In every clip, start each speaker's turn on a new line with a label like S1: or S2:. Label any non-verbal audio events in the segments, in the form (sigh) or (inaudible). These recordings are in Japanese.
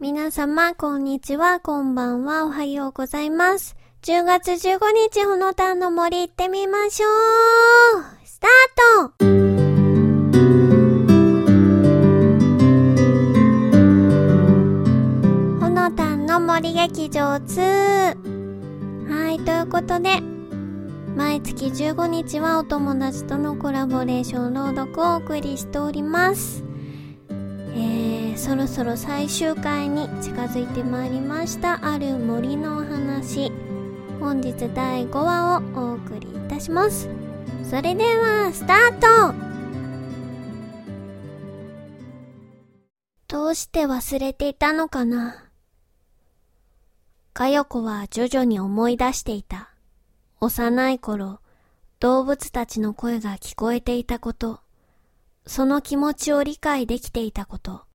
S1: 皆様、こんにちは、こんばんは、おはようございます。10月15日、ほのたんの森行ってみましょう。スタート。ほのたんの森劇場2はい、ということで、毎月15日はお友達とのコラボレーション朗読をお送りしております。えー、そろそろ最終回に近づいてまいりました。ある森のお話。本日第5話をお送りいたします。それではスタート。どうして忘れていたのかな。かよこは徐々に思い出していた。幼い頃動物たちの声が聞こえていたこと。その気持ちを理解できていたこと。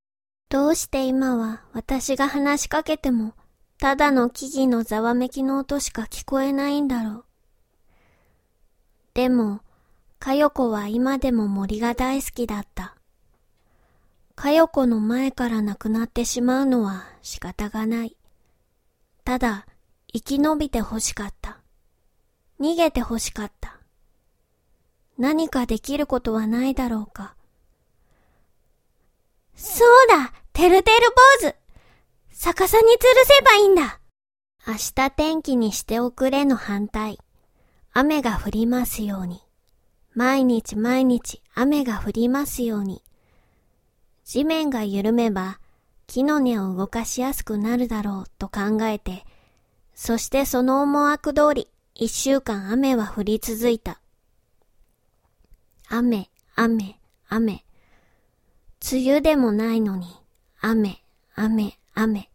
S1: どうして今は私が話しかけても、ただの木々のざわめきの音しか聞こえないんだろう。でも、かよこは今でも森が大好きだった。かよこの前から亡くなってしまうのは仕方がない。ただ、生き延びて欲しかった。逃げて欲しかった。何かできることはないだろうか。そうだてるてる坊主逆さに吊るせばいいんだ明日天気にしておくれの反対。雨が降りますように。毎日毎日雨が降りますように。地面が緩めば木の根を動かしやすくなるだろうと考えて、そしてその思惑通り一週間雨は降り続いた。雨、雨、雨。梅雨でもないのに、雨、雨、雨。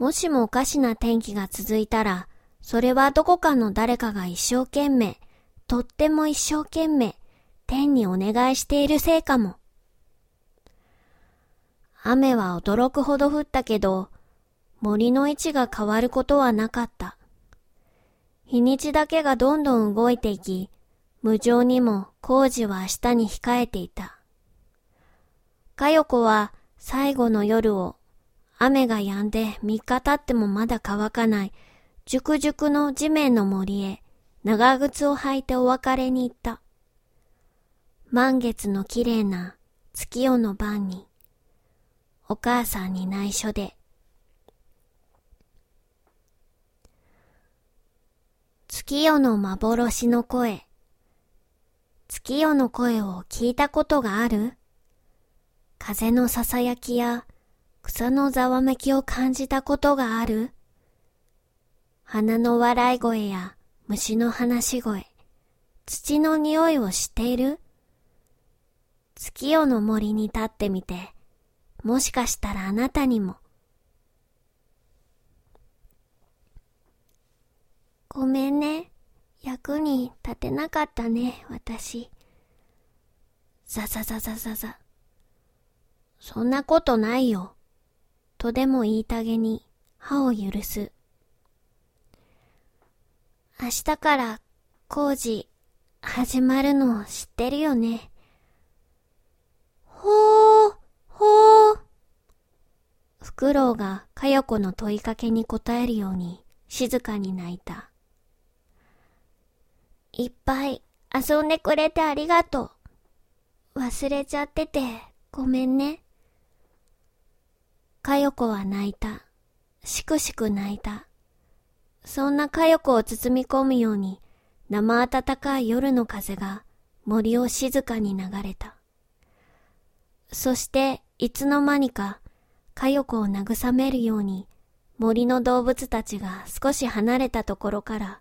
S1: もしもおかしな天気が続いたら、それはどこかの誰かが一生懸命、とっても一生懸命、天にお願いしているせいかも。雨は驚くほど降ったけど、森の位置が変わることはなかった。日にちだけがどんどん動いていき、無情にも工事は明日に控えていた。かよこは最後の夜を雨が止んで3日経ってもまだ乾かない熟熟の地面の森へ長靴を履いてお別れに行った。満月の綺麗な月夜の晩にお母さんに内緒で月夜の幻の声月夜の声を聞いたことがある？風のささやきや草のざわめきを感じたことがある花の笑い声や虫の話し声、土の匂いを知っている月夜の森に立ってみて、もしかしたらあなたにも。ごめんね。役に立てなかったね、私。ザザザザザザ。そんなことないよ。とでも言いたげに歯を許す。明日から工事始まるの知ってるよね。ほー、ほー。フクロウがかよこの問いかけに答えるように静かに泣いた。いっぱい遊んでくれてありがとう。忘れちゃっててごめんね。かよこは泣いた。しくしく泣いた。そんなかよこを包み込むように生暖かい夜の風が森を静かに流れた。そしていつの間にかかよこを慰めるように森の動物たちが少し離れたところから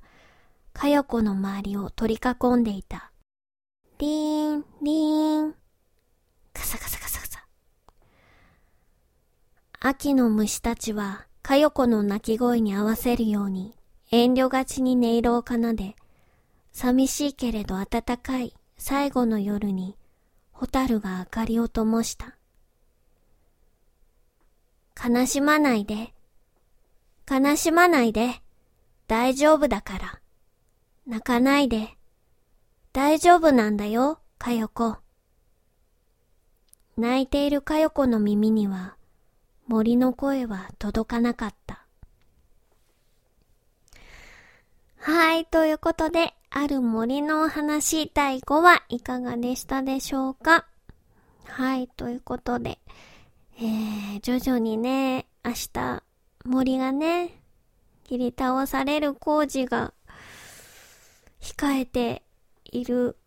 S1: かよこの周りを取り囲んでいた。リーン、リーン。カサカサカサ。秋の虫たちはかよこの鳴き声に合わせるように遠慮がちに音色を奏で、寂しいけれど暖かい最後の夜にホタルが明かりを灯した。悲しまないで。悲しまないで。大丈夫だから。泣かないで。大丈夫なんだよ、かよこ。泣いているかよこの耳には、森の声は届かなかった。はい、ということで、ある森のお話第5話いかがでしたでしょうか？はい、ということで、えー、徐々にね、明日、森がね、切り倒される工事が控えている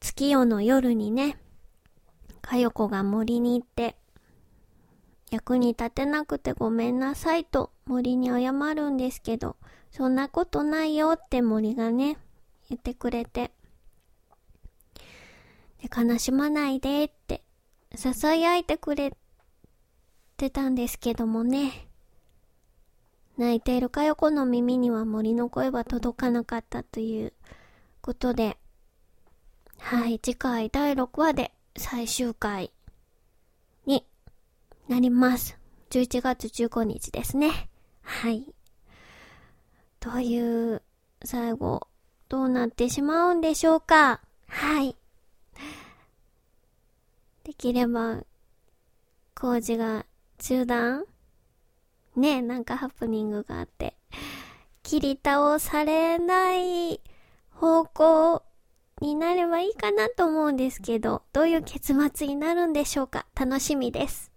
S1: 月夜の夜にね、かよこが森に行って、役に立てなくてごめんなさいと森に謝るんですけど、そんなことないよって森がね、言ってくれて、で悲しまないでって囁いてくれてたんですけどもね、泣いているかよこの耳には森の声は届かなかったということで、はい、次回第6話で最終回。なります。11月15日ですね。はい。という、最後、どうなってしまうんでしょうか？はい。できれば、工事が中断？ねなんかハプニングがあって、切り倒されない方向になればいいかなと思うんですけど、どういう結末になるんでしょうか？楽しみです。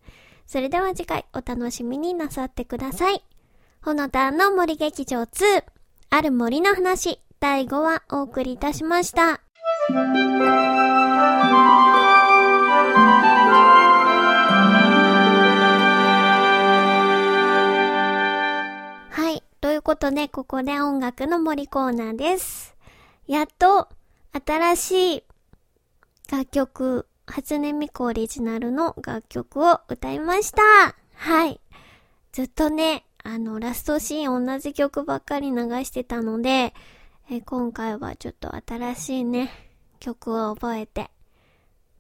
S1: それでは次回お楽しみになさってください。ほのたんの森劇場2、ある森の話、第5話お送りいたしました。はいということで、ここで音楽の森コーナーです。やっと、新しい楽曲、初音ミクオリジナルの楽曲を歌いました。はい。ずっとね、あの、ラストシーン同じ曲ばっかり流してたので、え今回はちょっと新しいね、曲を覚えて、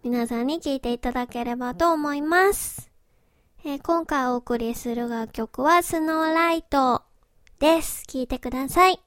S1: 皆さんに聴いていただければと思います。え今回お送りする楽曲はスノーライトです。聞いてください。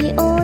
S1: Oh.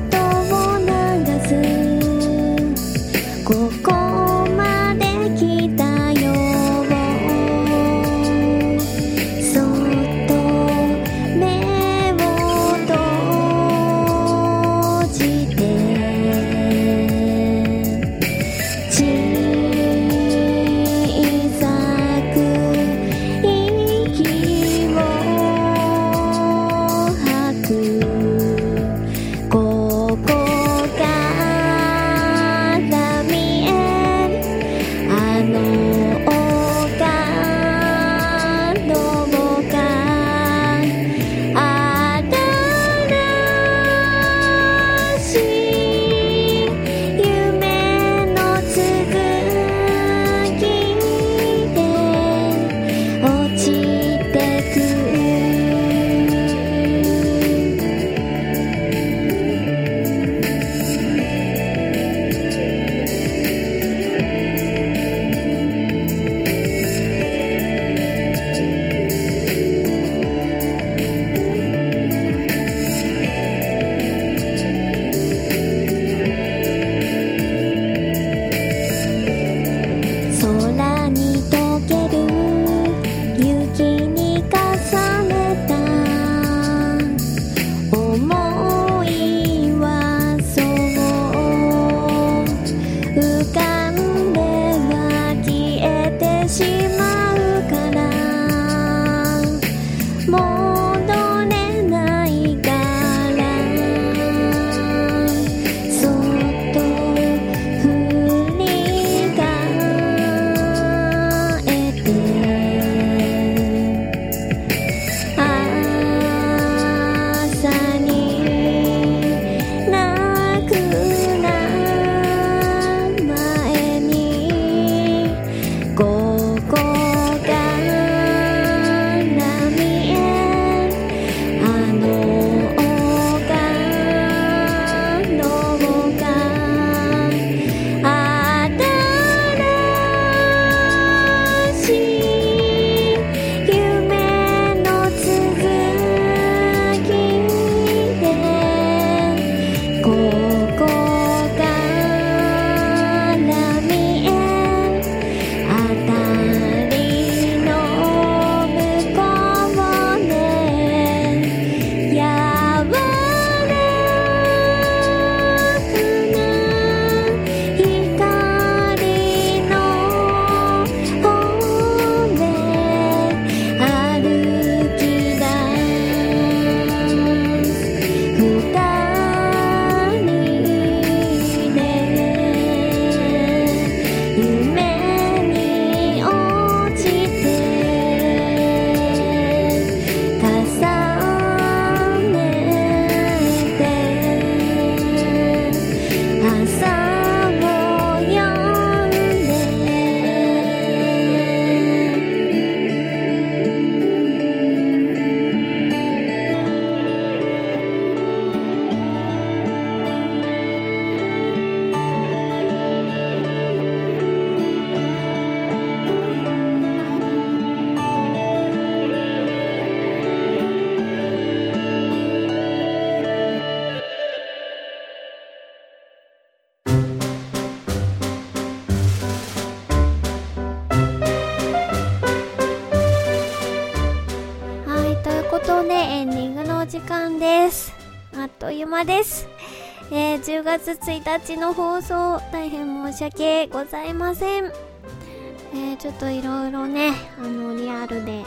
S1: 間ですあっという間です。えー、10月1日の放送、大変申し訳ございません。えー、ちょっといろいろね、あの、リアルで、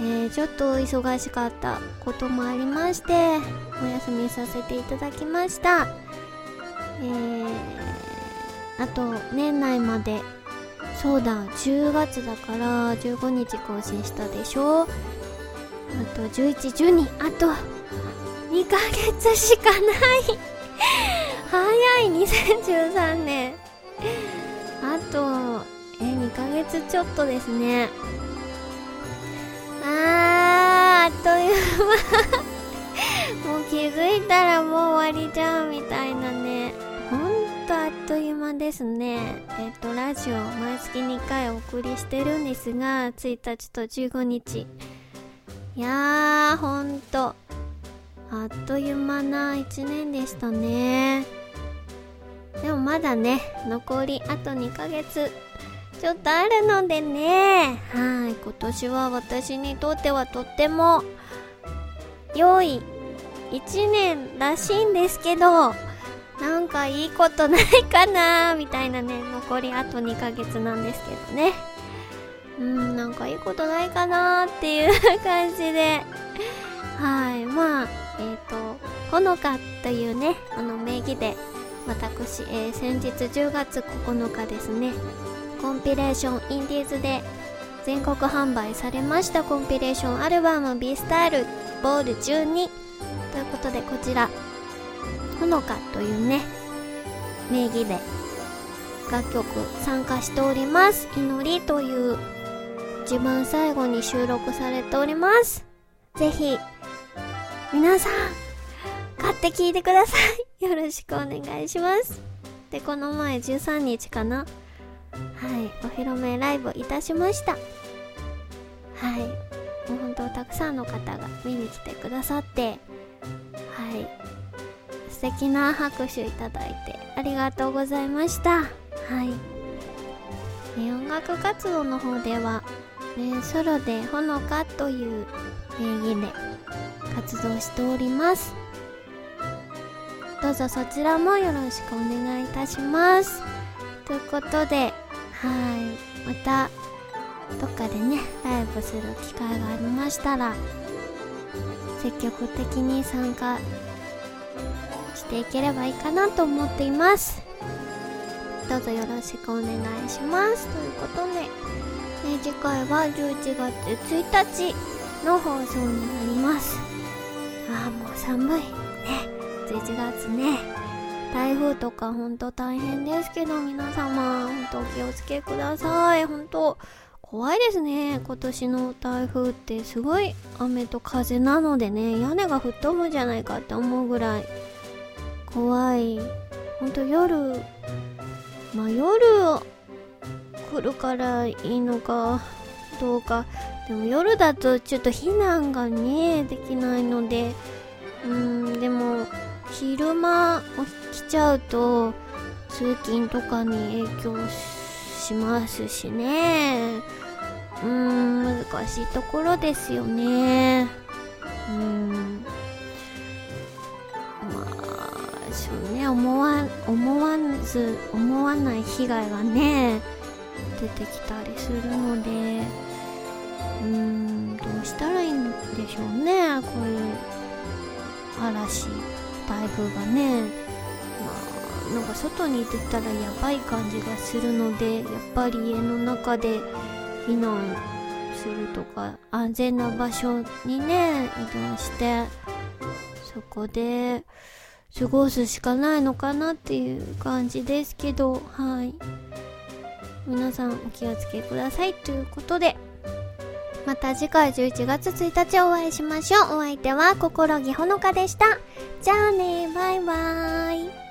S1: えー、ちょっと忙しかったこともありまして、お休みさせていただきました。えー、あと、年内まで、そうだ、10月だから15日更新したでしょ？あと11、12、あと2ヶ月しかない (laughs) 早い、2013年。あと、え、2ヶ月ちょっとですね。あー、あっという間 (laughs) もう気づいたらもう終わりじゃんみたいなね。ほんとあっという間ですね。えっと、ラジオ毎月2回お送りしてるんですが、1日と15日。いやー、ほんと。あっという間な1年でしたね。でもまだね、残りあと2ヶ月ちょっとあるのでね、はい、今年は私にとってはとっても良い一年らしいんですけど、なんかいいことないかなみたいなね、残りあと2ヶ月なんですけどね。うん、なんかいいことないかなっていう感じで、はい、まあ、えっ、ー、と、ほのかというね、あの名義で、私、えー、先日10月9日ですね、コンピレーションインディーズで全国販売されましたコンピレーションアルバム B スタイルボール12ということでこちらほのかというね名義で楽曲参加しております。祈りという一番最後に収録されております。ぜひ皆さん買って聴いてください。(laughs) よろしくお願いします。でこの前13日かな。はい。お披露目ライブいたしました。はい。もう本当たくさんの方が見に来てくださって。はい。素敵な拍手いただいてありがとうございました。はい。音楽活動の方では、ね、ソロでほのかという名義で活動しております。どうぞそちらもよろしくお願いいたします。ということではい。またどっかでねライブする機会がありましたら積極的に参加していければいいかなと思っています。どうぞよろしくお願いします。ということで、え次回は11月1日の放送になりますああもう寒いね11月ね台風とかほんと大変ですけど、皆様、ほんとお気をつけください。ほんと、怖いですね。今年の台風ってすごい雨と風なのでね、屋根が吹っ飛ぶんじゃないかって思うぐらい怖い。ほんと夜、まあ夜来るからいいのかどうか。でも夜だとちょっと避難がね、できないので、うん、でも、昼間起きちゃうと通勤とかに影響しますしね。うーん難しいところですよね。うん。まあそうね思わ思わず思わない被害がね出てきたりするのでうーんどうしたらいいんでしょうねこういう嵐台風がね。まあなんか外に出たらやばい感じがするのでやっぱり家の中で避難するとか安全な場所にね移動してそこで過ごすしかないのかなっていう感じですけどはい。皆さんお気をつけください。ということでまた次回11月1日お会いしましょう。お相手は心木ほのかでした。じゃあね。バイバーイ。